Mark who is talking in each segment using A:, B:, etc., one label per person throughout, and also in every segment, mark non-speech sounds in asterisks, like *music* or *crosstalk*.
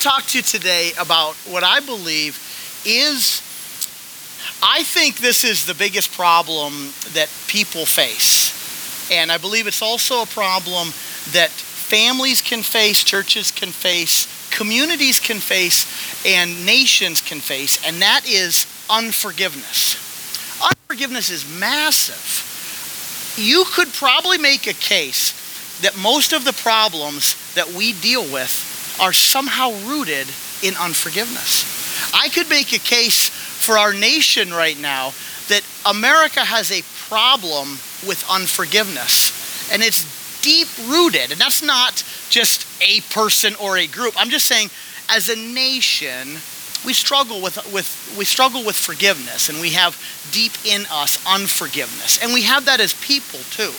A: talk to you today about what I believe is, I think this is the biggest problem that people face. And I believe it's also a problem that families can face, churches can face, communities can face, and nations can face, and that is unforgiveness. Unforgiveness is massive. You could probably make a case that most of the problems that we deal with are somehow rooted in unforgiveness. I could make a case for our nation right now that America has a problem with unforgiveness. And it's deep rooted. And that's not just a person or a group. I'm just saying, as a nation, we struggle with, with we struggle with forgiveness and we have deep in us unforgiveness and we have that as people too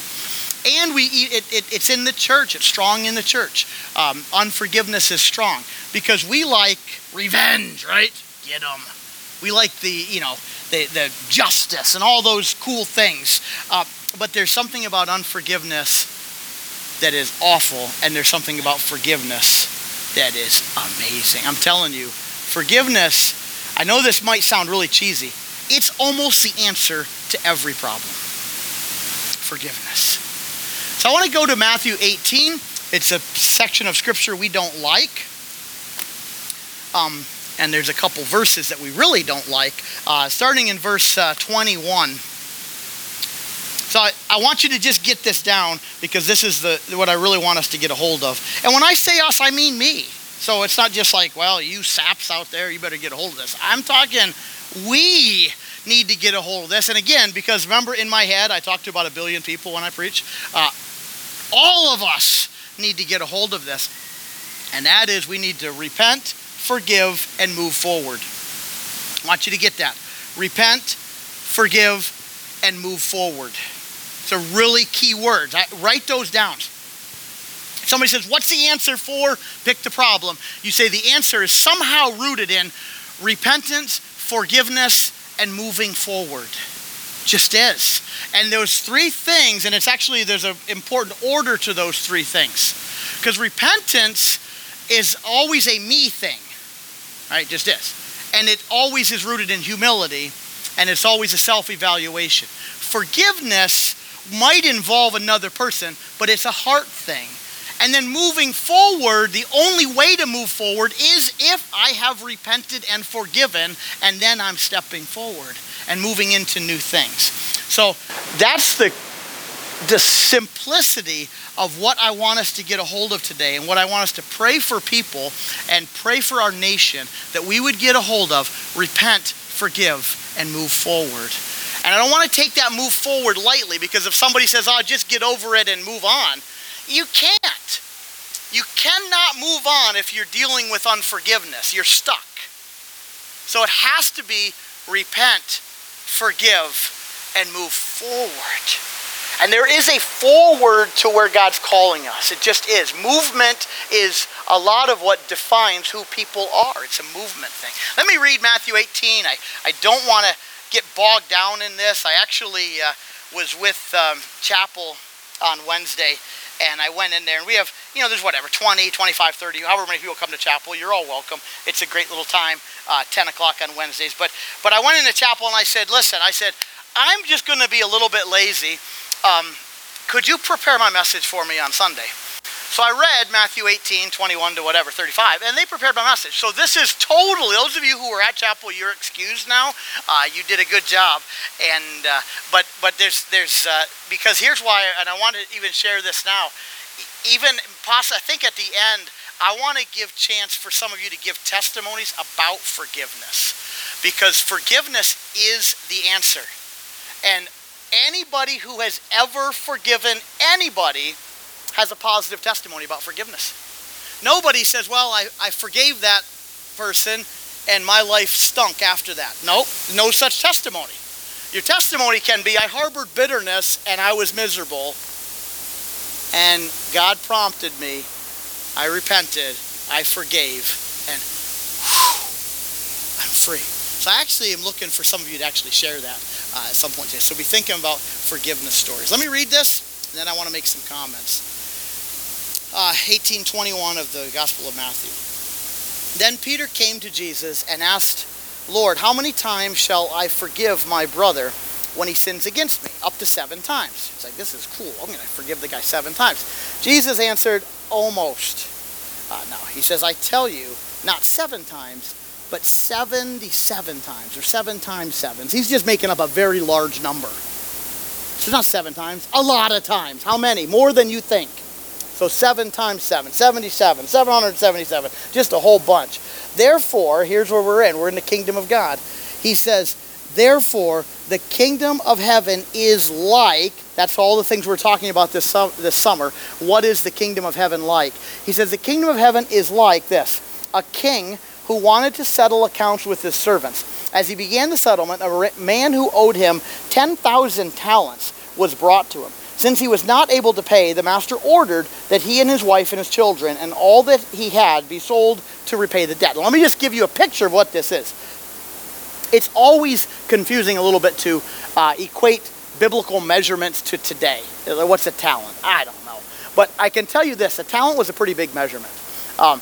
A: and we it, it, it's in the church. It's strong in the church. Um, unforgiveness is strong because we like revenge right? Get them we like the you know the, the justice and all those cool things. Uh, but there's something about unforgiveness that is awful and there's something about forgiveness that is amazing. I'm telling you forgiveness i know this might sound really cheesy. It's almost the answer to every problem. Forgiveness so I want to go to Matthew 18. It's a section of scripture we don't like. Um, and there's a couple verses that we really don't like, uh, starting in verse uh, 21. So I, I, want you to just get this down because this is the what I really want us to get a hold of. And when I say us, I mean me. So it's not just like, well, you saps out there, you better get a hold of this. I'm talking we need to get a hold of this. And again, because remember in my head, I talked to about a billion people when I preach. Uh, all of us need to get a hold of this. And that is we need to repent, forgive, and move forward. I want you to get that. Repent, forgive, and move forward. It's a really key word. Write those down. Somebody says, What's the answer for? Pick the problem. You say the answer is somehow rooted in repentance, forgiveness, and moving forward. Just is. And those three things, and it's actually, there's an important order to those three things. Because repentance is always a me thing, right? Just is. And it always is rooted in humility, and it's always a self evaluation. Forgiveness might involve another person, but it's a heart thing. And then moving forward, the only way to move forward is if I have repented and forgiven, and then I'm stepping forward and moving into new things. So that's the the simplicity of what I want us to get a hold of today and what I want us to pray for people and pray for our nation that we would get a hold of, repent, forgive, and move forward. And I don't want to take that move forward lightly because if somebody says, oh, just get over it and move on, you can't. You cannot move on if you're dealing with unforgiveness. You're stuck. So it has to be repent, forgive, and move forward. And there is a forward to where God's calling us. It just is. Movement is a lot of what defines who people are. It's a movement thing. Let me read Matthew 18. I, I don't want to get bogged down in this. I actually uh, was with um, Chapel on Wednesday and I went in there and we have, you know, there's whatever, 20, 25, 30, however many people come to chapel. You're all welcome. It's a great little time, uh, 10 o'clock on Wednesdays. But, but I went into chapel and I said, listen, I said, I'm just going to be a little bit lazy. Um, could you prepare my message for me on Sunday? So I read Matthew 18, 21 to whatever, 35, and they prepared my message. So this is totally, those of you who were at chapel, you're excused now. Uh, you did a good job. And, uh, but, but there's, there's, uh, because here's why, and I want to even share this now. Even, possibly, I think at the end, I want to give chance for some of you to give testimonies about forgiveness. Because forgiveness is the answer. And anybody who has ever forgiven anybody has a positive testimony about forgiveness. Nobody says, Well, I, I forgave that person and my life stunk after that. Nope, no such testimony. Your testimony can be, I harbored bitterness and I was miserable, and God prompted me, I repented, I forgave, and whew, I'm free. So I actually am looking for some of you to actually share that uh, at some point today. So be thinking about forgiveness stories. Let me read this, and then I want to make some comments. Uh, 1821 of the Gospel of Matthew. Then Peter came to Jesus and asked, Lord, how many times shall I forgive my brother when he sins against me? Up to seven times. He's like, this is cool. I'm going to forgive the guy seven times. Jesus answered, almost. Uh, no, he says, I tell you, not seven times, but 77 times, or seven times sevens. He's just making up a very large number. So not seven times, a lot of times. How many? More than you think. So seven times seven, 77, 777, just a whole bunch. Therefore, here's where we're in. We're in the kingdom of God. He says, therefore, the kingdom of heaven is like, that's all the things we're talking about this, this summer. What is the kingdom of heaven like? He says, the kingdom of heaven is like this a king who wanted to settle accounts with his servants. As he began the settlement, a man who owed him 10,000 talents was brought to him. Since he was not able to pay, the master ordered that he and his wife and his children and all that he had be sold to repay the debt. Let me just give you a picture of what this is. It's always confusing a little bit to uh, equate biblical measurements to today. What's a talent? I don't know. But I can tell you this a talent was a pretty big measurement. Um,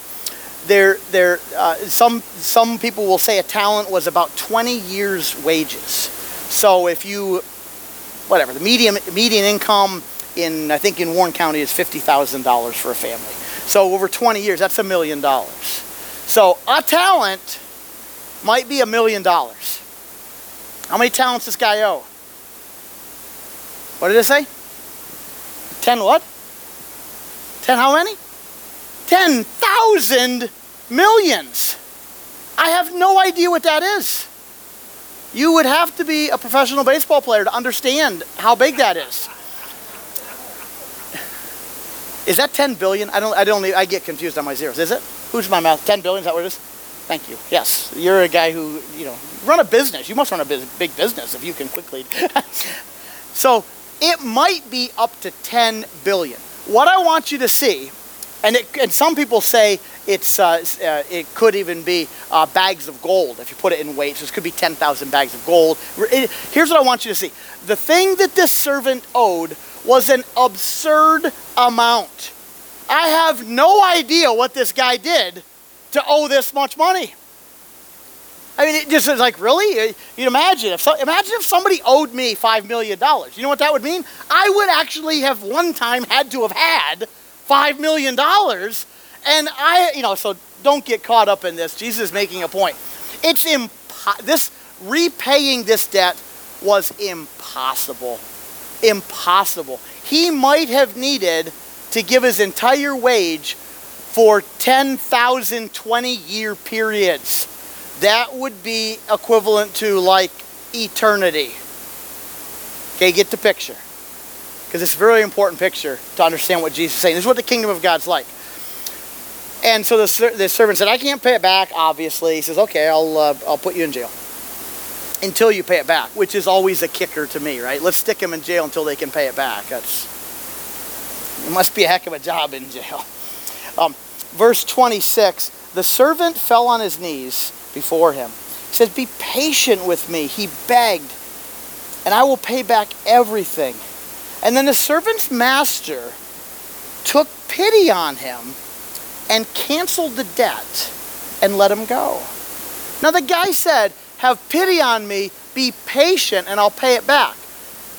A: there, there, uh, some, some people will say a talent was about 20 years' wages. So if you, whatever, the median, median income in, I think in Warren County is $50,000 for a family. So over 20 years, that's a million dollars. So a talent might be a million dollars. How many talents this guy owe? What did it say? 10 what? 10 how many? 10,000 millions. I have no idea what that is. You would have to be a professional baseball player to understand how big that is. Is that 10 billion? I don't I don't I get confused on my zeros. Is it? Who's my math? 10 billion is that what it is? Thank you. Yes, you're a guy who, you know, run a business. You must run a big business if you can quickly. *laughs* so, it might be up to 10 billion. What I want you to see and, it, and some people say it's, uh, uh, it could even be uh, bags of gold if you put it in weight. So this could be 10,000 bags of gold. It, here's what I want you to see. The thing that this servant owed was an absurd amount. I have no idea what this guy did to owe this much money. I mean, it just is like, really? You'd imagine if so, imagine if somebody owed me five million dollars. You know what that would mean? I would actually have one time had to have had $5 million. And I, you know, so don't get caught up in this. Jesus is making a point. It's impo- this repaying this debt was impossible. Impossible. He might have needed to give his entire wage for 10,000 20 year periods. That would be equivalent to like eternity. Okay, get the picture because it's a very important picture to understand what Jesus is saying. This is what the kingdom of God's like. And so the, the servant said, I can't pay it back, obviously. He says, okay, I'll, uh, I'll put you in jail until you pay it back, which is always a kicker to me, right? Let's stick them in jail until they can pay it back. That's, it must be a heck of a job in jail. *laughs* Um, verse 26, the servant fell on his knees before him. He said, be patient with me. He begged, and I will pay back everything. And then the servant's master took pity on him and canceled the debt and let him go. Now the guy said, Have pity on me, be patient, and I'll pay it back.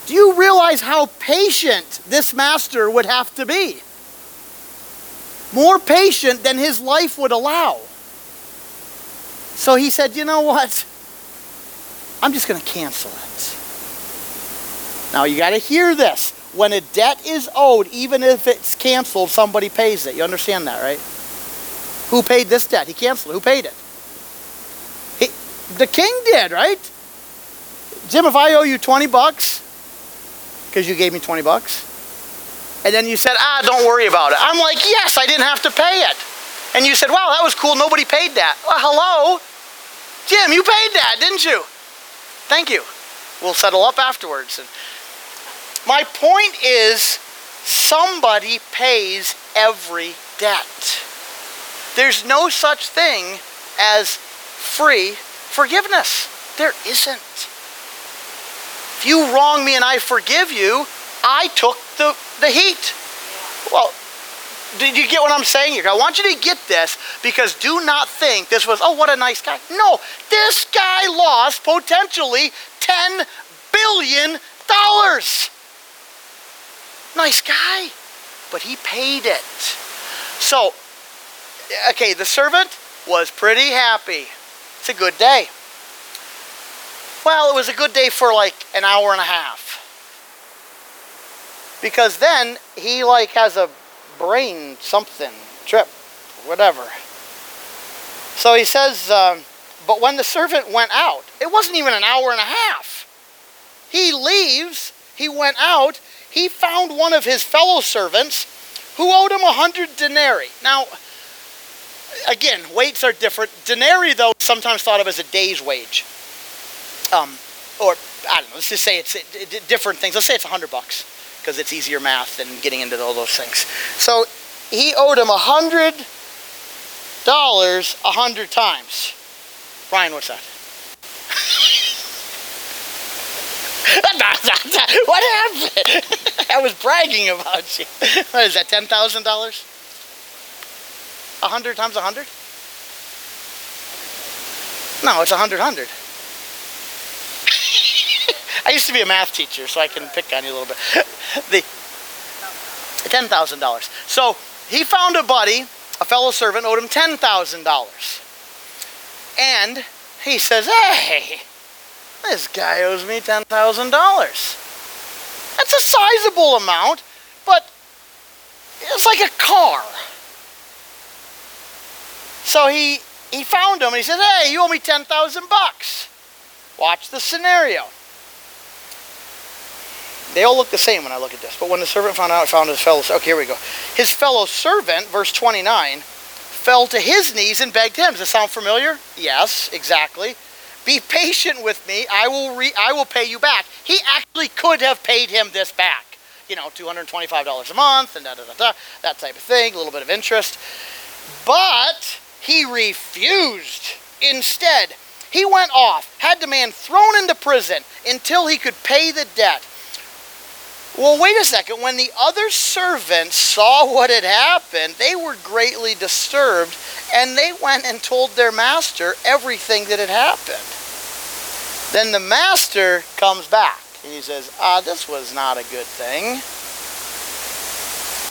A: Do you realize how patient this master would have to be? More patient than his life would allow. So he said, You know what? I'm just going to cancel it. Now you got to hear this. When a debt is owed, even if it's canceled, somebody pays it. You understand that, right? Who paid this debt? He canceled it. Who paid it? He, the king did, right? Jim, if I owe you 20 bucks, because you gave me 20 bucks, and then you said, ah, don't worry about it. I'm like, yes, I didn't have to pay it. And you said, wow, that was cool. Nobody paid that. Well, hello? Jim, you paid that, didn't you? Thank you. We'll settle up afterwards. And my point is somebody pays every debt. There's no such thing as free forgiveness. There isn't. If you wrong me and I forgive you, I took the, the heat. Well, did you get what I'm saying here? I want you to get this because do not think this was, oh, what a nice guy. No, this guy lost potentially $10 billion. Nice guy, but he paid it. So, okay, the servant was pretty happy. It's a good day. Well, it was a good day for like an hour and a half. Because then he like has a brain something, trip, whatever. So he says, um, but when the servant went out, it wasn't even an hour and a half. He leaves, he went out, he found one of his fellow servants who owed him a hundred denarii. Now, again, weights are different. Denarii, though, sometimes thought of as a day's wage. Um, or, I don't know, let's just say it's different things. Let's say it's a hundred bucks because it's easier math than getting into all those things. So he owed him a hundred dollars a hundred times. Brian, what's that? *laughs* *laughs* what happened? *laughs* I was bragging about you. What is that, $10,000? A hundred times a hundred? No, it's a hundred hundred. *laughs* I used to be a math teacher, so I can pick on you a little bit. the $10,000. So he found a buddy, a fellow servant, owed him $10,000. And he says, hey, this guy owes me $10,000. That's a sizable amount, but it's like a car. So he he found him and he said, "Hey, you owe me 10,000 bucks." Watch the scenario. They all look the same when I look at this. But when the servant found out, found his fellow. Okay, here we go. His fellow servant, verse 29, fell to his knees and begged him. Does this sound familiar? Yes, exactly. Be patient with me. I will re- I will pay you back. He actually could have paid him this back. You know, $225 a month and da da da da, that type of thing, a little bit of interest. But he refused. Instead, he went off, had the man thrown into prison until he could pay the debt. Well, wait a second. When the other servants saw what had happened, they were greatly disturbed and they went and told their master everything that had happened. Then the master comes back and he says, Ah, this was not a good thing.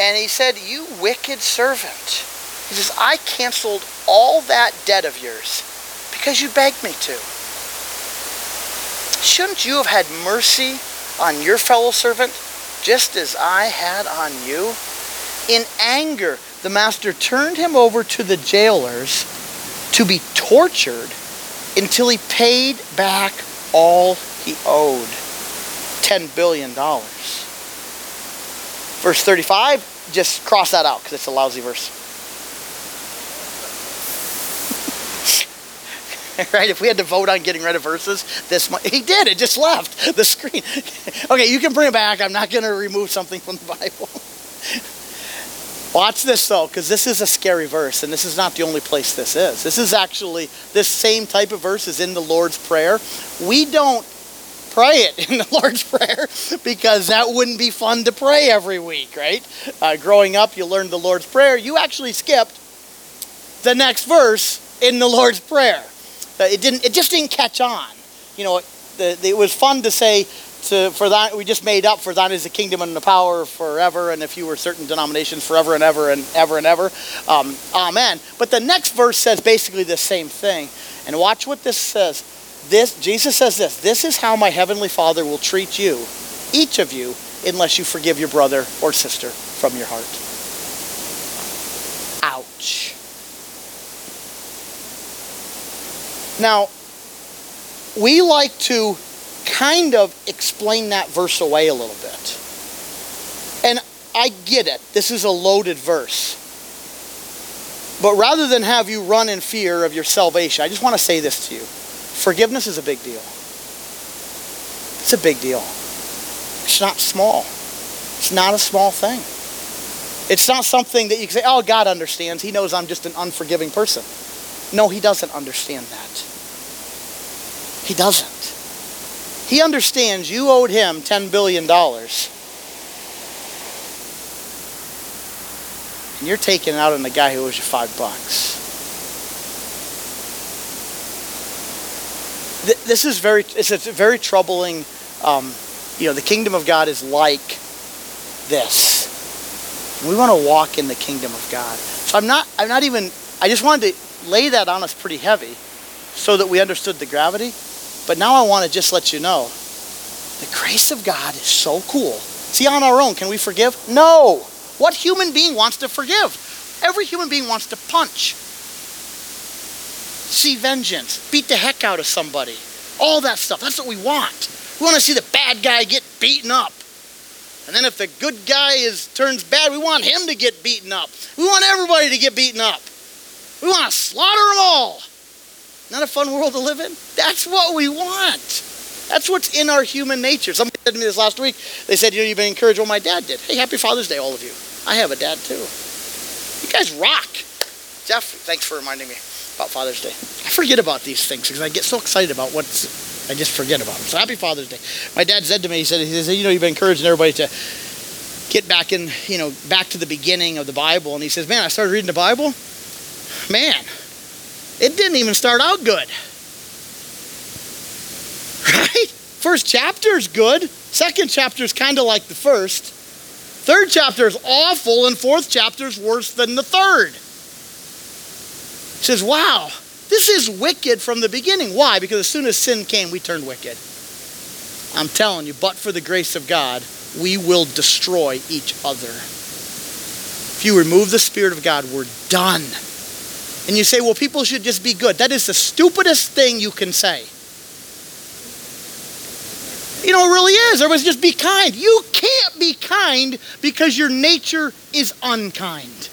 A: And he said, You wicked servant. He says, I canceled all that debt of yours because you begged me to. Shouldn't you have had mercy on your fellow servant just as I had on you? In anger, the master turned him over to the jailers to be tortured until he paid back all he owed $10 billion. Verse 35, just cross that out because it's a lousy verse. *laughs* right? If we had to vote on getting rid of verses, this might, he did. It just left the screen. *laughs* okay, you can bring it back. I'm not going to remove something from the Bible. *laughs* Watch this though, because this is a scary verse, and this is not the only place this is. This is actually this same type of verse is in the Lord's Prayer. We don't pray it in the *laughs* Lord's Prayer because that wouldn't be fun to pray every week, right? Uh, growing up, you learned the Lord's Prayer. You actually skipped the next verse in the Lord's Prayer. Uh, it didn't. It just didn't catch on. You know, the, it was fun to say to for that we just made up for that is the kingdom and the power forever and if you were certain denominations forever and ever and ever and ever um, amen. But the next verse says basically the same thing and watch what this says. This jesus says this this is how my heavenly father will treat you each of you unless you forgive your brother or sister from your heart. Ouch. Now we like to kind of explain that verse away a little bit. And I get it. This is a loaded verse. But rather than have you run in fear of your salvation, I just want to say this to you. Forgiveness is a big deal. It's a big deal. It's not small. It's not a small thing. It's not something that you can say, oh, God understands. He knows I'm just an unforgiving person. No, He doesn't understand that. He doesn't. He understands you owed him $10 billion. and you're taking it out on the guy who owes you five bucks. This is very, it's a very troubling, um, you know, the kingdom of God is like this. We want to walk in the kingdom of God. So I'm not, I'm not even, I just wanted to lay that on us pretty heavy so that we understood the gravity. But now I want to just let you know the grace of God is so cool. See, on our own, can we forgive? No. What human being wants to forgive? Every human being wants to punch, see vengeance, beat the heck out of somebody. All that stuff. That's what we want. We want to see the bad guy get beaten up. And then if the good guy is turns bad, we want him to get beaten up. We want everybody to get beaten up. We want to slaughter them all. Not a fun world to live in? That's what we want. That's what's in our human nature. Somebody said to me this last week, they said, you know, you've been encouraged what my dad did. Hey, happy Father's Day, all of you. I have a dad too. You guys rock. Jeff, thanks for reminding me about Father's Day. I forget about these things because I get so excited about what's, I just forget about them. So happy Father's Day. My dad said to me, he said, he said, you know, you've been encouraging everybody to get back in, you know, back to the beginning of the Bible. And he says, man, I started reading the Bible. Man, it didn't even start out good. *laughs* Right? First chapter is good. Second chapter is kind of like the first. Third chapter is awful, and fourth chapter is worse than the third. Says, wow, this is wicked from the beginning. Why? Because as soon as sin came, we turned wicked. I'm telling you, but for the grace of God, we will destroy each other. If you remove the Spirit of God, we're done. And you say, well, people should just be good. That is the stupidest thing you can say. You know, it really is. Everybody's just be kind. You can't be kind because your nature is unkind.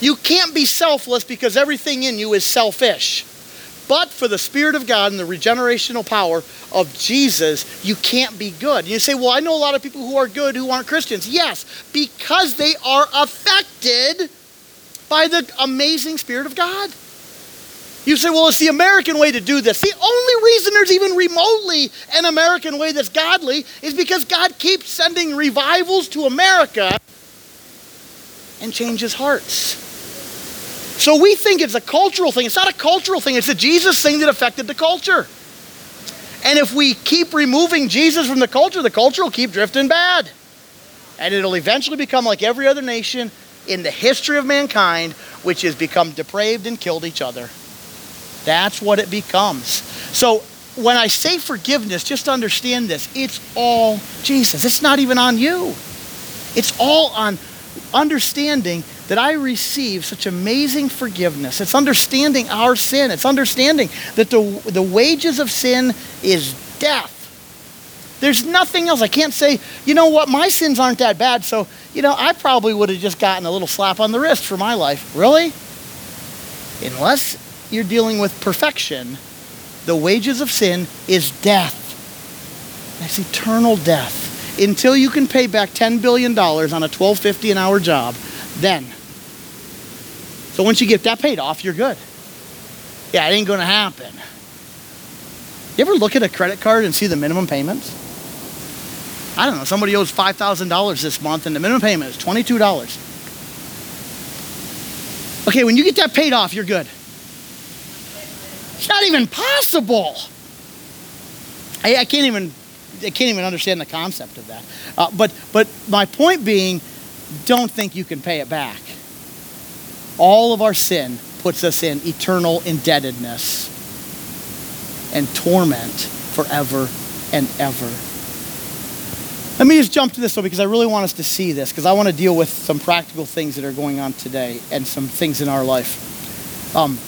A: You can't be selfless because everything in you is selfish. But for the Spirit of God and the regenerational power of Jesus, you can't be good. You say, well, I know a lot of people who are good who aren't Christians. Yes, because they are affected by the amazing Spirit of God. You say, well, it's the American way to do this. The only reason there's even remotely an American way that's godly is because God keeps sending revivals to America and changes hearts. So we think it's a cultural thing. It's not a cultural thing, it's a Jesus thing that affected the culture. And if we keep removing Jesus from the culture, the culture will keep drifting bad. And it'll eventually become like every other nation in the history of mankind, which has become depraved and killed each other. That's what it becomes. So when I say forgiveness, just understand this it's all Jesus. It's not even on you, it's all on understanding that I receive such amazing forgiveness. It's understanding our sin. It's understanding that the, the wages of sin is death. There's nothing else. I can't say, you know what, my sins aren't that bad, so, you know, I probably would have just gotten a little slap on the wrist for my life. Really? Unless you're dealing with perfection, the wages of sin is death. That's eternal death. Until you can pay back $10 billion on a $12.50 an hour job, then. So once you get that paid off, you're good. Yeah, it ain't going to happen. You ever look at a credit card and see the minimum payments? I don't know, somebody owes $5,000 this month and the minimum payment is $22. Okay, when you get that paid off, you're good. It's not even possible. I, I can't even I can't even understand the concept of that. Uh, but but my point being, don't think you can pay it back. All of our sin puts us in eternal indebtedness and torment forever and ever. Let me just jump to this though, because I really want us to see this, because I want to deal with some practical things that are going on today and some things in our life. Um,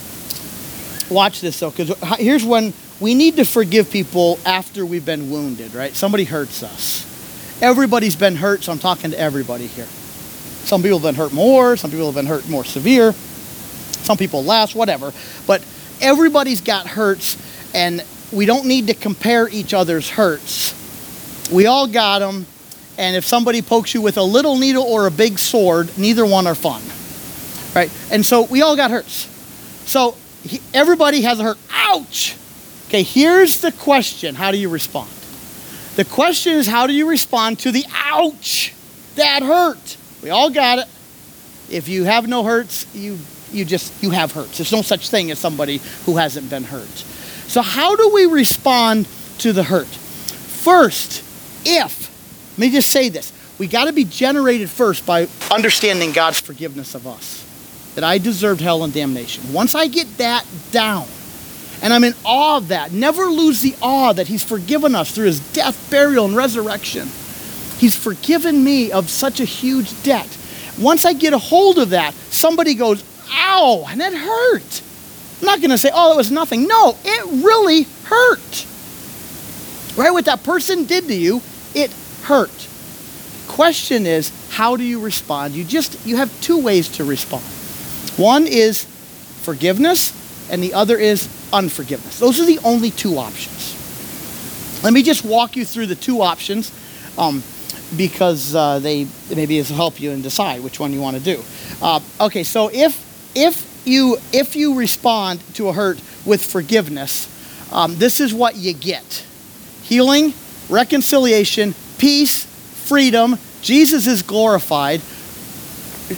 A: watch this though, because here's when we need to forgive people after we've been wounded, right? Somebody hurts us. Everybody's been hurt, so I'm talking to everybody here. Some people have been hurt more, some people have been hurt more severe, some people less, whatever. But everybody's got hurts, and we don't need to compare each other's hurts. We all got them, and if somebody pokes you with a little needle or a big sword, neither one are fun, right? And so we all got hurts. So he, everybody has a hurt. Ouch! Okay, here's the question how do you respond? The question is how do you respond to the ouch? That hurt. We all got it. If you have no hurts, you you just you have hurts. There's no such thing as somebody who hasn't been hurt. So how do we respond to the hurt? First, if let me just say this. We got to be generated first by understanding God's forgiveness of us. That I deserved hell and damnation. Once I get that down, and I'm in awe of that, never lose the awe that He's forgiven us through His death, burial, and resurrection. He's forgiven me of such a huge debt. Once I get a hold of that, somebody goes, ow, and that hurt. I'm not going to say, oh, it was nothing. No, it really hurt. Right? What that person did to you, it hurt. Question is, how do you respond? You just, you have two ways to respond. One is forgiveness, and the other is unforgiveness. Those are the only two options. Let me just walk you through the two options um, because uh, they maybe it'll help you and decide which one you want to do. Uh, okay, so if if you if you respond to a hurt with forgiveness, um, this is what you get: healing, reconciliation, peace, freedom. Jesus is glorified.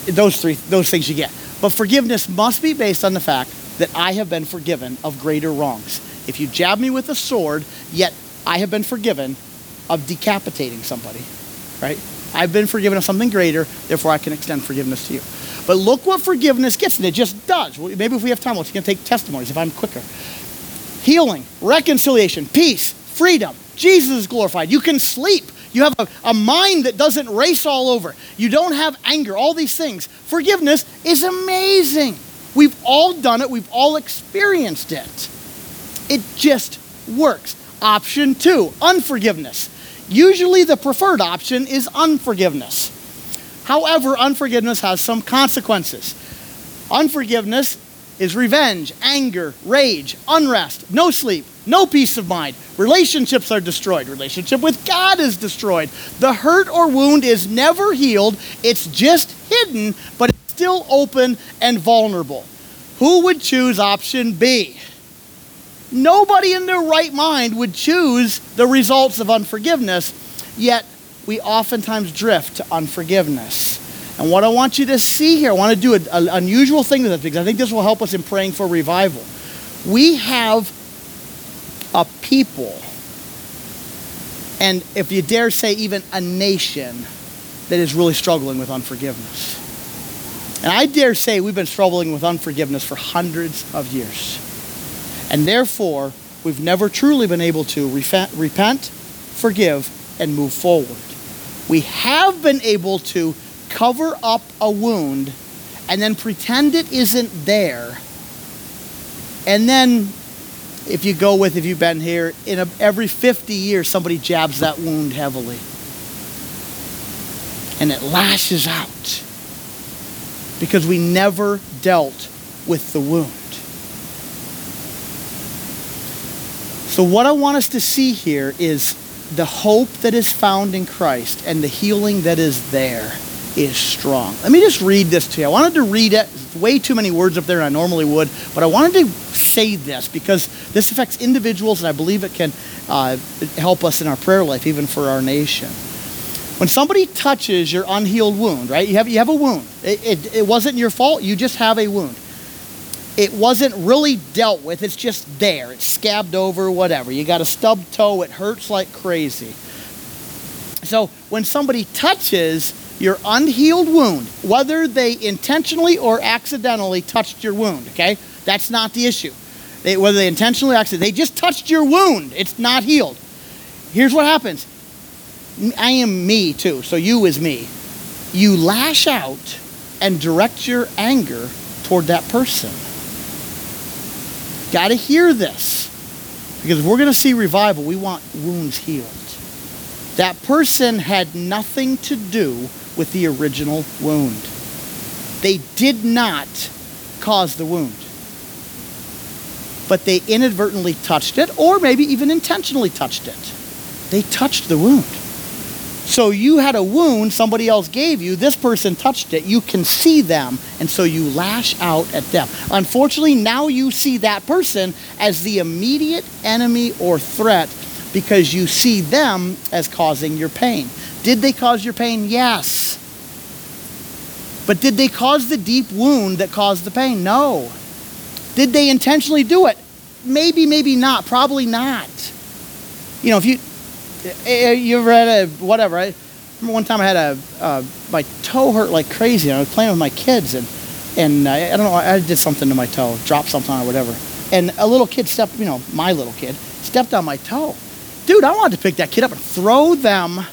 A: Those three those things you get. But forgiveness must be based on the fact that I have been forgiven of greater wrongs. If you jab me with a sword, yet I have been forgiven of decapitating somebody, right? I've been forgiven of something greater, therefore I can extend forgiveness to you. But look what forgiveness gets, and it just does. Maybe if we have time, to take testimonies if I'm quicker. Healing, reconciliation, peace, freedom. Jesus is glorified. You can sleep. You have a, a mind that doesn't race all over. You don't have anger, all these things. Forgiveness is amazing. We've all done it, we've all experienced it. It just works. Option two unforgiveness. Usually, the preferred option is unforgiveness. However, unforgiveness has some consequences. Unforgiveness is revenge, anger, rage, unrest, no sleep, no peace of mind. Relationships are destroyed. Relationship with God is destroyed. The hurt or wound is never healed, it's just hidden, but it's still open and vulnerable. Who would choose option B? Nobody in their right mind would choose the results of unforgiveness, yet we oftentimes drift to unforgiveness. And what I want you to see here, I want to do an unusual thing with this because I think this will help us in praying for revival. We have a people, and if you dare say, even a nation that is really struggling with unforgiveness. And I dare say we've been struggling with unforgiveness for hundreds of years. And therefore, we've never truly been able to repent, forgive, and move forward. We have been able to cover up a wound and then pretend it isn't there. And then, if you go with, if you've been here, in a, every 50 years, somebody jabs that wound heavily. And it lashes out because we never dealt with the wound. So, what I want us to see here is the hope that is found in Christ and the healing that is there is strong. Let me just read this to you. I wanted to read it. way too many words up there than I normally would, but I wanted to say this because this affects individuals and I believe it can uh, help us in our prayer life, even for our nation. When somebody touches your unhealed wound, right? You have, you have a wound. It, it, it wasn't your fault. You just have a wound. It wasn't really dealt with. It's just there. It's scabbed over, whatever. You got a stubbed toe. It hurts like crazy. So when somebody touches your unhealed wound, whether they intentionally or accidentally touched your wound, okay? That's not the issue. They, whether they intentionally or accidentally, they just touched your wound. It's not healed. Here's what happens I am me too, so you is me. You lash out and direct your anger toward that person. Got to hear this. Because if we're going to see revival, we want wounds healed. That person had nothing to do with the original wound. They did not cause the wound. But they inadvertently touched it, or maybe even intentionally touched it. They touched the wound. So you had a wound somebody else gave you, this person touched it, you can see them, and so you lash out at them. Unfortunately, now you see that person as the immediate enemy or threat because you see them as causing your pain. Did they cause your pain? Yes. But did they cause the deep wound that caused the pain? No. Did they intentionally do it? Maybe, maybe not. Probably not. You know, if you eh, eh, you ever had a whatever? I remember one time I had a uh, my toe hurt like crazy. I was playing with my kids and and I don't know. I did something to my toe, dropped something or whatever. And a little kid stepped, you know, my little kid stepped on my toe. Dude, I wanted to pick that kid up and throw them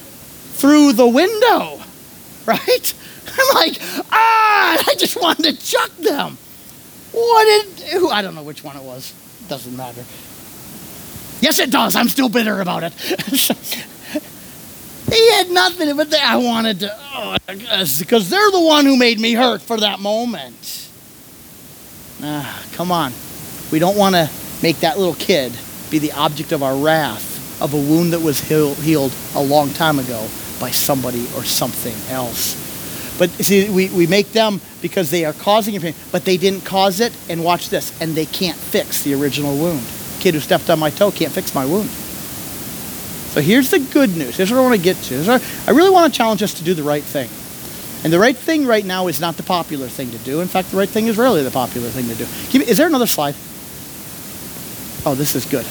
A: through the window, *laughs* right? I'm like, ah! I just wanted to chuck them. What did? I don't know which one it was. Doesn't matter. Yes, it does. I'm still bitter about it. *laughs* he had nothing, but they, I wanted to, oh, because they're the one who made me hurt for that moment. Ah, come on. We don't want to make that little kid be the object of our wrath of a wound that was heal, healed a long time ago by somebody or something else. But see, we, we make them because they are causing pain, but they didn't cause it. And watch this, and they can't fix the original wound. Kid who stepped on my toe can't fix my wound. So here's the good news. Here's what I want to get to. I really want to challenge us to do the right thing. And the right thing right now is not the popular thing to do. In fact, the right thing is rarely the popular thing to do. Is there another slide? Oh, this is good.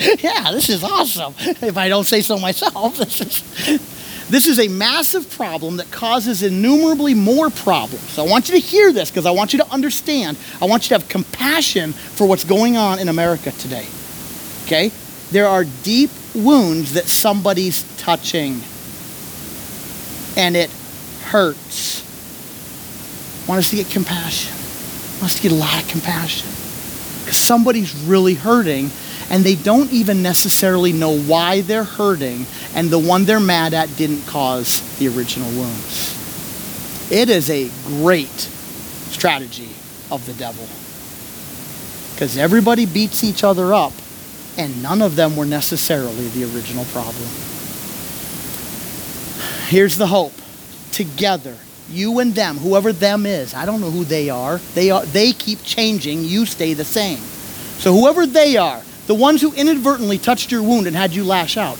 A: *laughs* yeah, this is awesome. If I don't say so myself, *laughs* this is, this is a massive problem that causes innumerably more problems. So I want you to hear this because I want you to understand. I want you to have compassion for what's going on in America today. Okay? There are deep wounds that somebody's touching, and it hurts. I want us to get compassion. I want us to get a lot of compassion because somebody's really hurting and they don't even necessarily know why they're hurting, and the one they're mad at didn't cause the original wounds. It is a great strategy of the devil because everybody beats each other up, and none of them were necessarily the original problem. Here's the hope together you and them, whoever them is, I don't know who they are. They are they keep changing, you stay the same. So whoever they are, the ones who inadvertently touched your wound and had you lash out.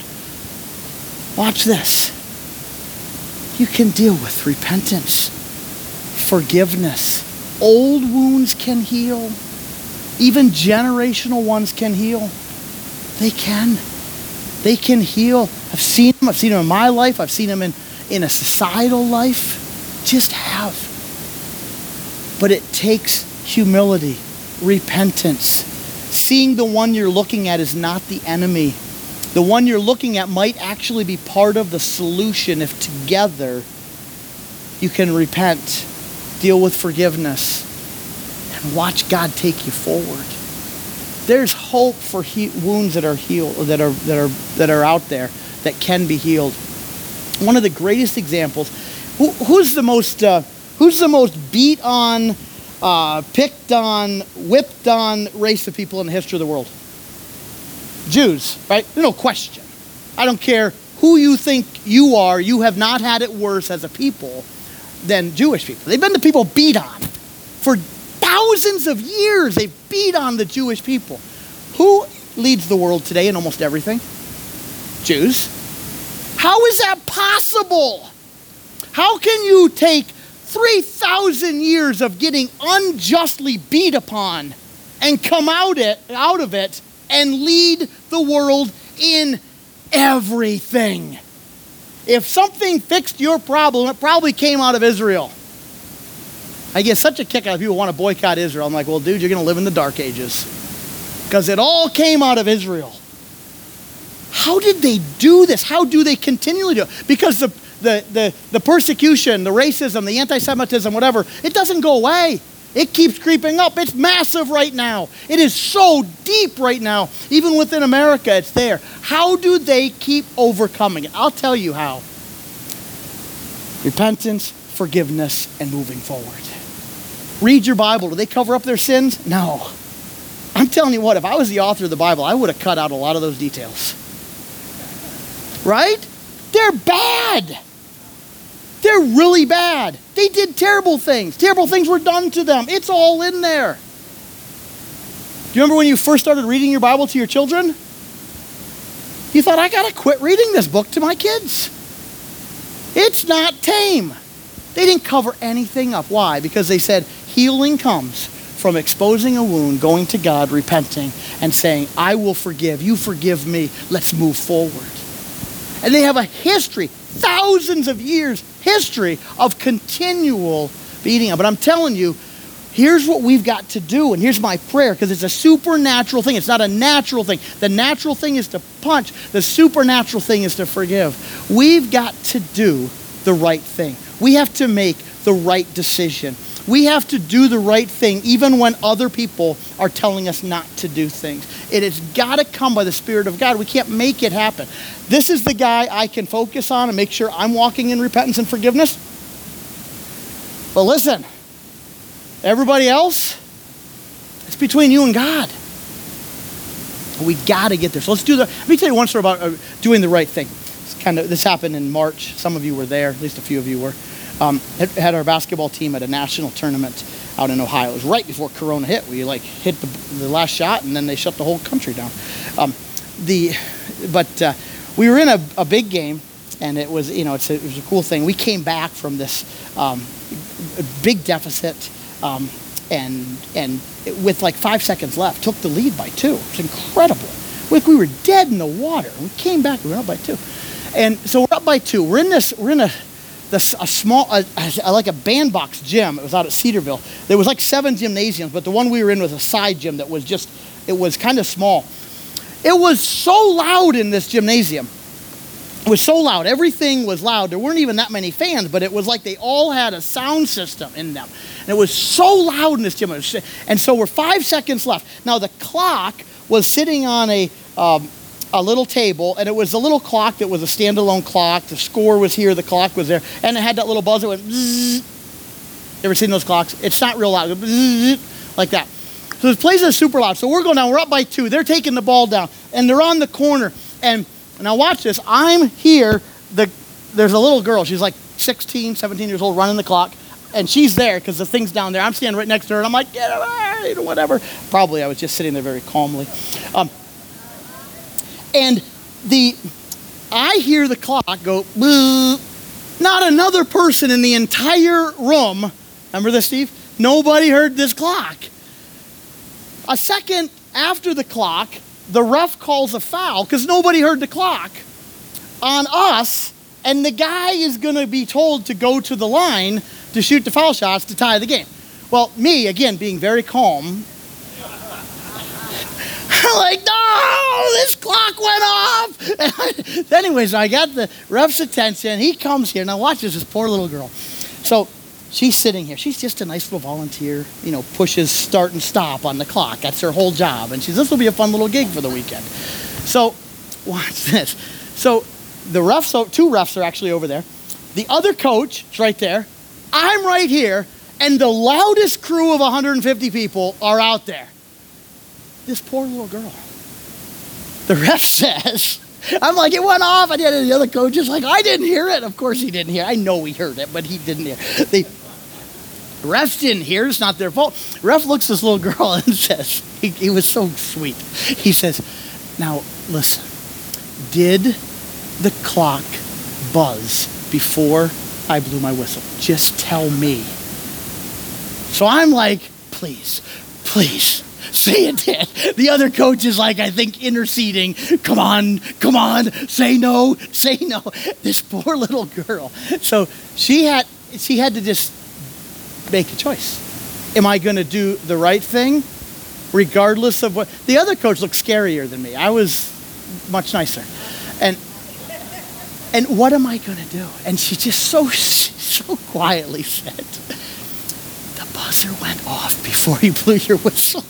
A: Watch this. You can deal with repentance, forgiveness. Old wounds can heal. Even generational ones can heal. They can. They can heal. I've seen them. I've seen them in my life. I've seen them in, in a societal life just have. But it takes humility, repentance, seeing the one you're looking at is not the enemy. The one you're looking at might actually be part of the solution if together you can repent, deal with forgiveness, and watch God take you forward. There's hope for he- wounds that are healed, that are that are that are out there that can be healed. One of the greatest examples who, who's the most uh, who's the most beat on, uh, picked on, whipped on race of people in the history of the world? Jews, right? No question. I don't care who you think you are. You have not had it worse as a people than Jewish people. They've been the people beat on for thousands of years. They've beat on the Jewish people. Who leads the world today in almost everything? Jews. How is that possible? How can you take 3,000 years of getting unjustly beat upon and come out, it, out of it and lead the world in everything? If something fixed your problem, it probably came out of Israel. I get such a kick out of people want to boycott Israel. I'm like, well, dude, you're going to live in the dark ages. Because it all came out of Israel. How did they do this? How do they continually do it? Because the, the, the, the persecution, the racism, the anti Semitism, whatever, it doesn't go away. It keeps creeping up. It's massive right now. It is so deep right now. Even within America, it's there. How do they keep overcoming it? I'll tell you how repentance, forgiveness, and moving forward. Read your Bible. Do they cover up their sins? No. I'm telling you what, if I was the author of the Bible, I would have cut out a lot of those details. Right? They're bad. They're really bad. They did terrible things. Terrible things were done to them. It's all in there. Do you remember when you first started reading your Bible to your children? You thought, I got to quit reading this book to my kids. It's not tame. They didn't cover anything up. Why? Because they said healing comes from exposing a wound, going to God, repenting, and saying, I will forgive. You forgive me. Let's move forward. And they have a history, thousands of years history of continual beating. Up. But I'm telling you, here's what we've got to do, and here's my prayer, because it's a supernatural thing. It's not a natural thing. The natural thing is to punch, the supernatural thing is to forgive. We've got to do the right thing. We have to make the right decision. We have to do the right thing even when other people are telling us not to do things. It has got to come by the Spirit of God. We can't make it happen. This is the guy I can focus on and make sure I'm walking in repentance and forgiveness. But listen, everybody else, it's between you and God. We got to get there. So let's do the. Let me tell you one story about uh, doing the right thing. It's kind of this happened in March. Some of you were there. At least a few of you were um, had our basketball team at a national tournament out in Ohio. It was right before Corona hit. We like hit the, the last shot, and then they shut the whole country down. Um, the, but uh, we were in a, a, big game, and it was you know a, it was a cool thing. We came back from this um, big deficit, um, and and with like five seconds left, took the lead by two. It was incredible. Like we were dead in the water. We came back. We were up by two, and so we're up by two. We're in this. We're in a a small, a, a, like a bandbox gym. It was out at Cedarville. There was like seven gymnasiums, but the one we were in was a side gym that was just, it was kind of small. It was so loud in this gymnasium. It was so loud. Everything was loud. There weren't even that many fans, but it was like they all had a sound system in them. And it was so loud in this gym. and so we're five seconds left. Now the clock was sitting on a um, a little table, and it was a little clock that was a standalone clock. The score was here, the clock was there, and it had that little buzzer. Went bzzz. Ever seen those clocks? It's not real loud, bzzz, like that. So the place is super loud. So we're going down. We're up by two. They're taking the ball down, and they're on the corner. And now watch this. I'm here. The there's a little girl. She's like 16, 17 years old, running the clock, and she's there because the thing's down there. I'm standing right next to her, and I'm like, get away, whatever. Probably I was just sitting there very calmly. Um, and the I hear the clock go, not another person in the entire room. Remember this, Steve? Nobody heard this clock. A second after the clock, the ref calls a foul because nobody heard the clock on us, and the guy is going to be told to go to the line to shoot the foul shots to tie the game. Well, me, again, being very calm, like, no, this clock went off. *laughs* anyways, I got the ref's attention. He comes here. Now watch this, this poor little girl. So she's sitting here. She's just a nice little volunteer, you know, pushes start and stop on the clock. That's her whole job. And she says, this will be a fun little gig for the weekend. So watch this. So the refs, two refs are actually over there. The other coach is right there. I'm right here. And the loudest crew of 150 people are out there this poor little girl. The ref *laughs* says, I'm like, it went off. And the other coach is like, I didn't hear it. Of course he didn't hear. I know he heard it, but he didn't hear. The refs didn't hear. It's not their fault. Ref looks this little girl *laughs* and says, he, he was so sweet. He says, now listen, did the clock buzz before I blew my whistle? Just tell me. So I'm like, please, please, say it. *laughs* The other coach is like, I think, interceding. Come on, come on, say no, *laughs* say no. This poor little girl. So she had she had to just make a choice. Am I going to do the right thing, regardless of what? The other coach looked scarier than me. I was much nicer, and and what am I going to do? And she just so *laughs* so quietly said, "The buzzer went off before you blew your whistle."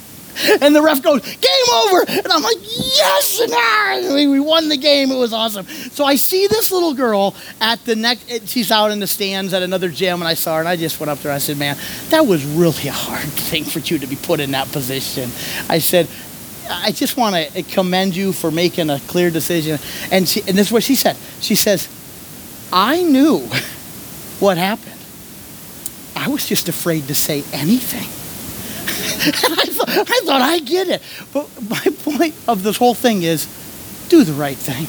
A: And the ref goes, game over. And I'm like, yes. And ah, we won the game. It was awesome. So I see this little girl at the next, she's out in the stands at another gym. And I saw her and I just went up to her. I said, man, that was really a hard *laughs* thing for you to be put in that position. I said, I just want to commend you for making a clear decision. And, she, and this is what she said. She says, I knew *laughs* what happened. I was just afraid to say anything. I, thought, *laughs* I thought I get it. But my point of this whole thing is do the right thing.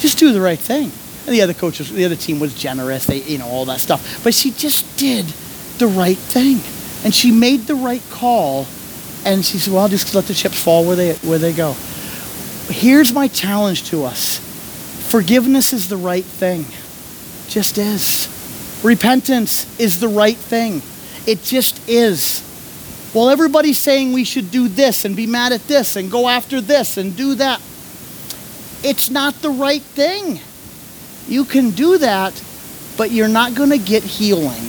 A: Just do the right thing. And the other coaches, the other team was generous. They, you know, all that stuff. But she just did the right thing, and she made the right call. And she said, "Well, I'll just let the chips fall where they where they go." Here's my challenge to us: forgiveness is the right thing, just is. Repentance is the right thing. It just is. Well, everybody's saying we should do this and be mad at this and go after this and do that. It's not the right thing. You can do that, but you're not going to get healing.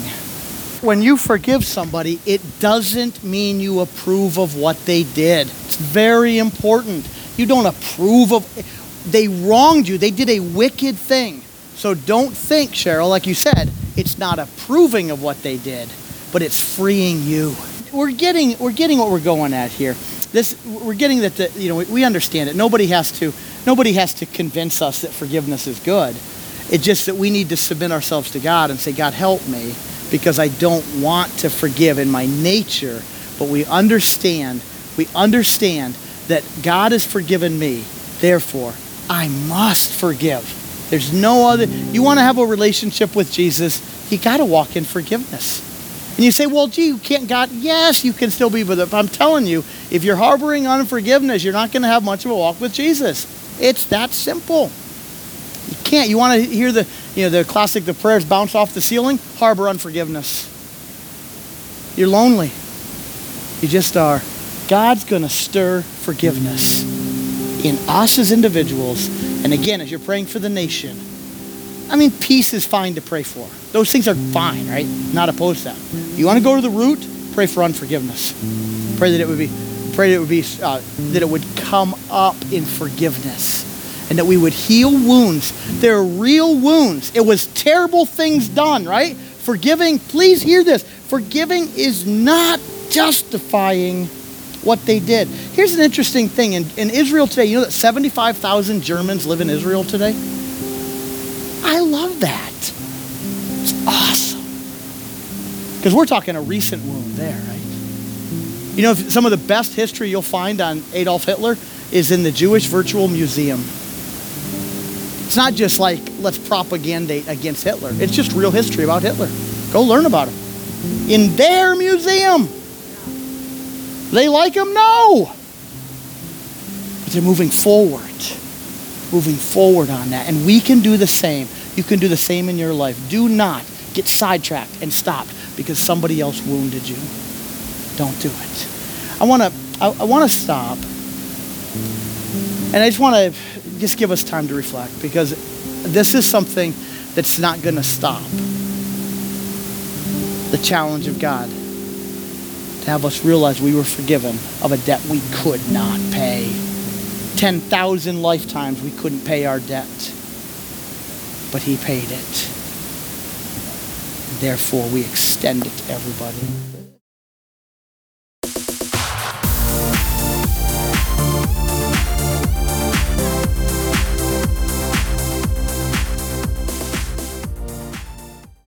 A: When you forgive somebody, it doesn't mean you approve of what they did. It's very important. You don't approve of they wronged you. They did a wicked thing. So don't think, Cheryl, like you said, it's not approving of what they did, but it's freeing you. We're getting we're getting what we're going at here. This we're getting that the, you know we understand it. Nobody has to nobody has to convince us that forgiveness is good. It's just that we need to submit ourselves to God and say, God, help me, because I don't want to forgive in my nature. But we understand, we understand that God has forgiven me. Therefore, I must forgive. There's no other. You want to have a relationship with Jesus, you got to walk in forgiveness. And you say, well, gee, you can't God. Yes, you can still be with it. I'm telling you, if you're harboring unforgiveness, you're not going to have much of a walk with Jesus. It's that simple. You can't. You want to hear the, you know, the classic, the prayers bounce off the ceiling? Harbor unforgiveness. You're lonely. You just are. God's going to stir forgiveness in us as individuals and again, as you're praying for the nation, I mean, peace is fine to pray for. Those things are fine, right? Not opposed to that. You want to go to the root? Pray for unforgiveness. Pray that it would be, pray that it would be, uh, that it would come up in forgiveness, and that we would heal wounds. They're real wounds. It was terrible things done, right? Forgiving. Please hear this. Forgiving is not justifying what they did. Here's an interesting thing in, in Israel today, you know that 75,000 Germans live in Israel today? I love that. It's awesome. Because we're talking a recent wound there, right? You know, some of the best history you'll find on Adolf Hitler is in the Jewish Virtual Museum. It's not just like, let's propagandate against Hitler. It's just real history about Hitler. Go learn about him. In their museum. They like him? No. But they're moving forward. Moving forward on that. And we can do the same. You can do the same in your life. Do not get sidetracked and stopped because somebody else wounded you. Don't do it. I want to I, I want to stop. And I just want to just give us time to reflect because this is something that's not going to stop. The challenge of God to have us realize we were forgiven of a debt we could not pay. 10,000 lifetimes we couldn't pay our debt, but He paid it. Therefore, we extend it to everybody.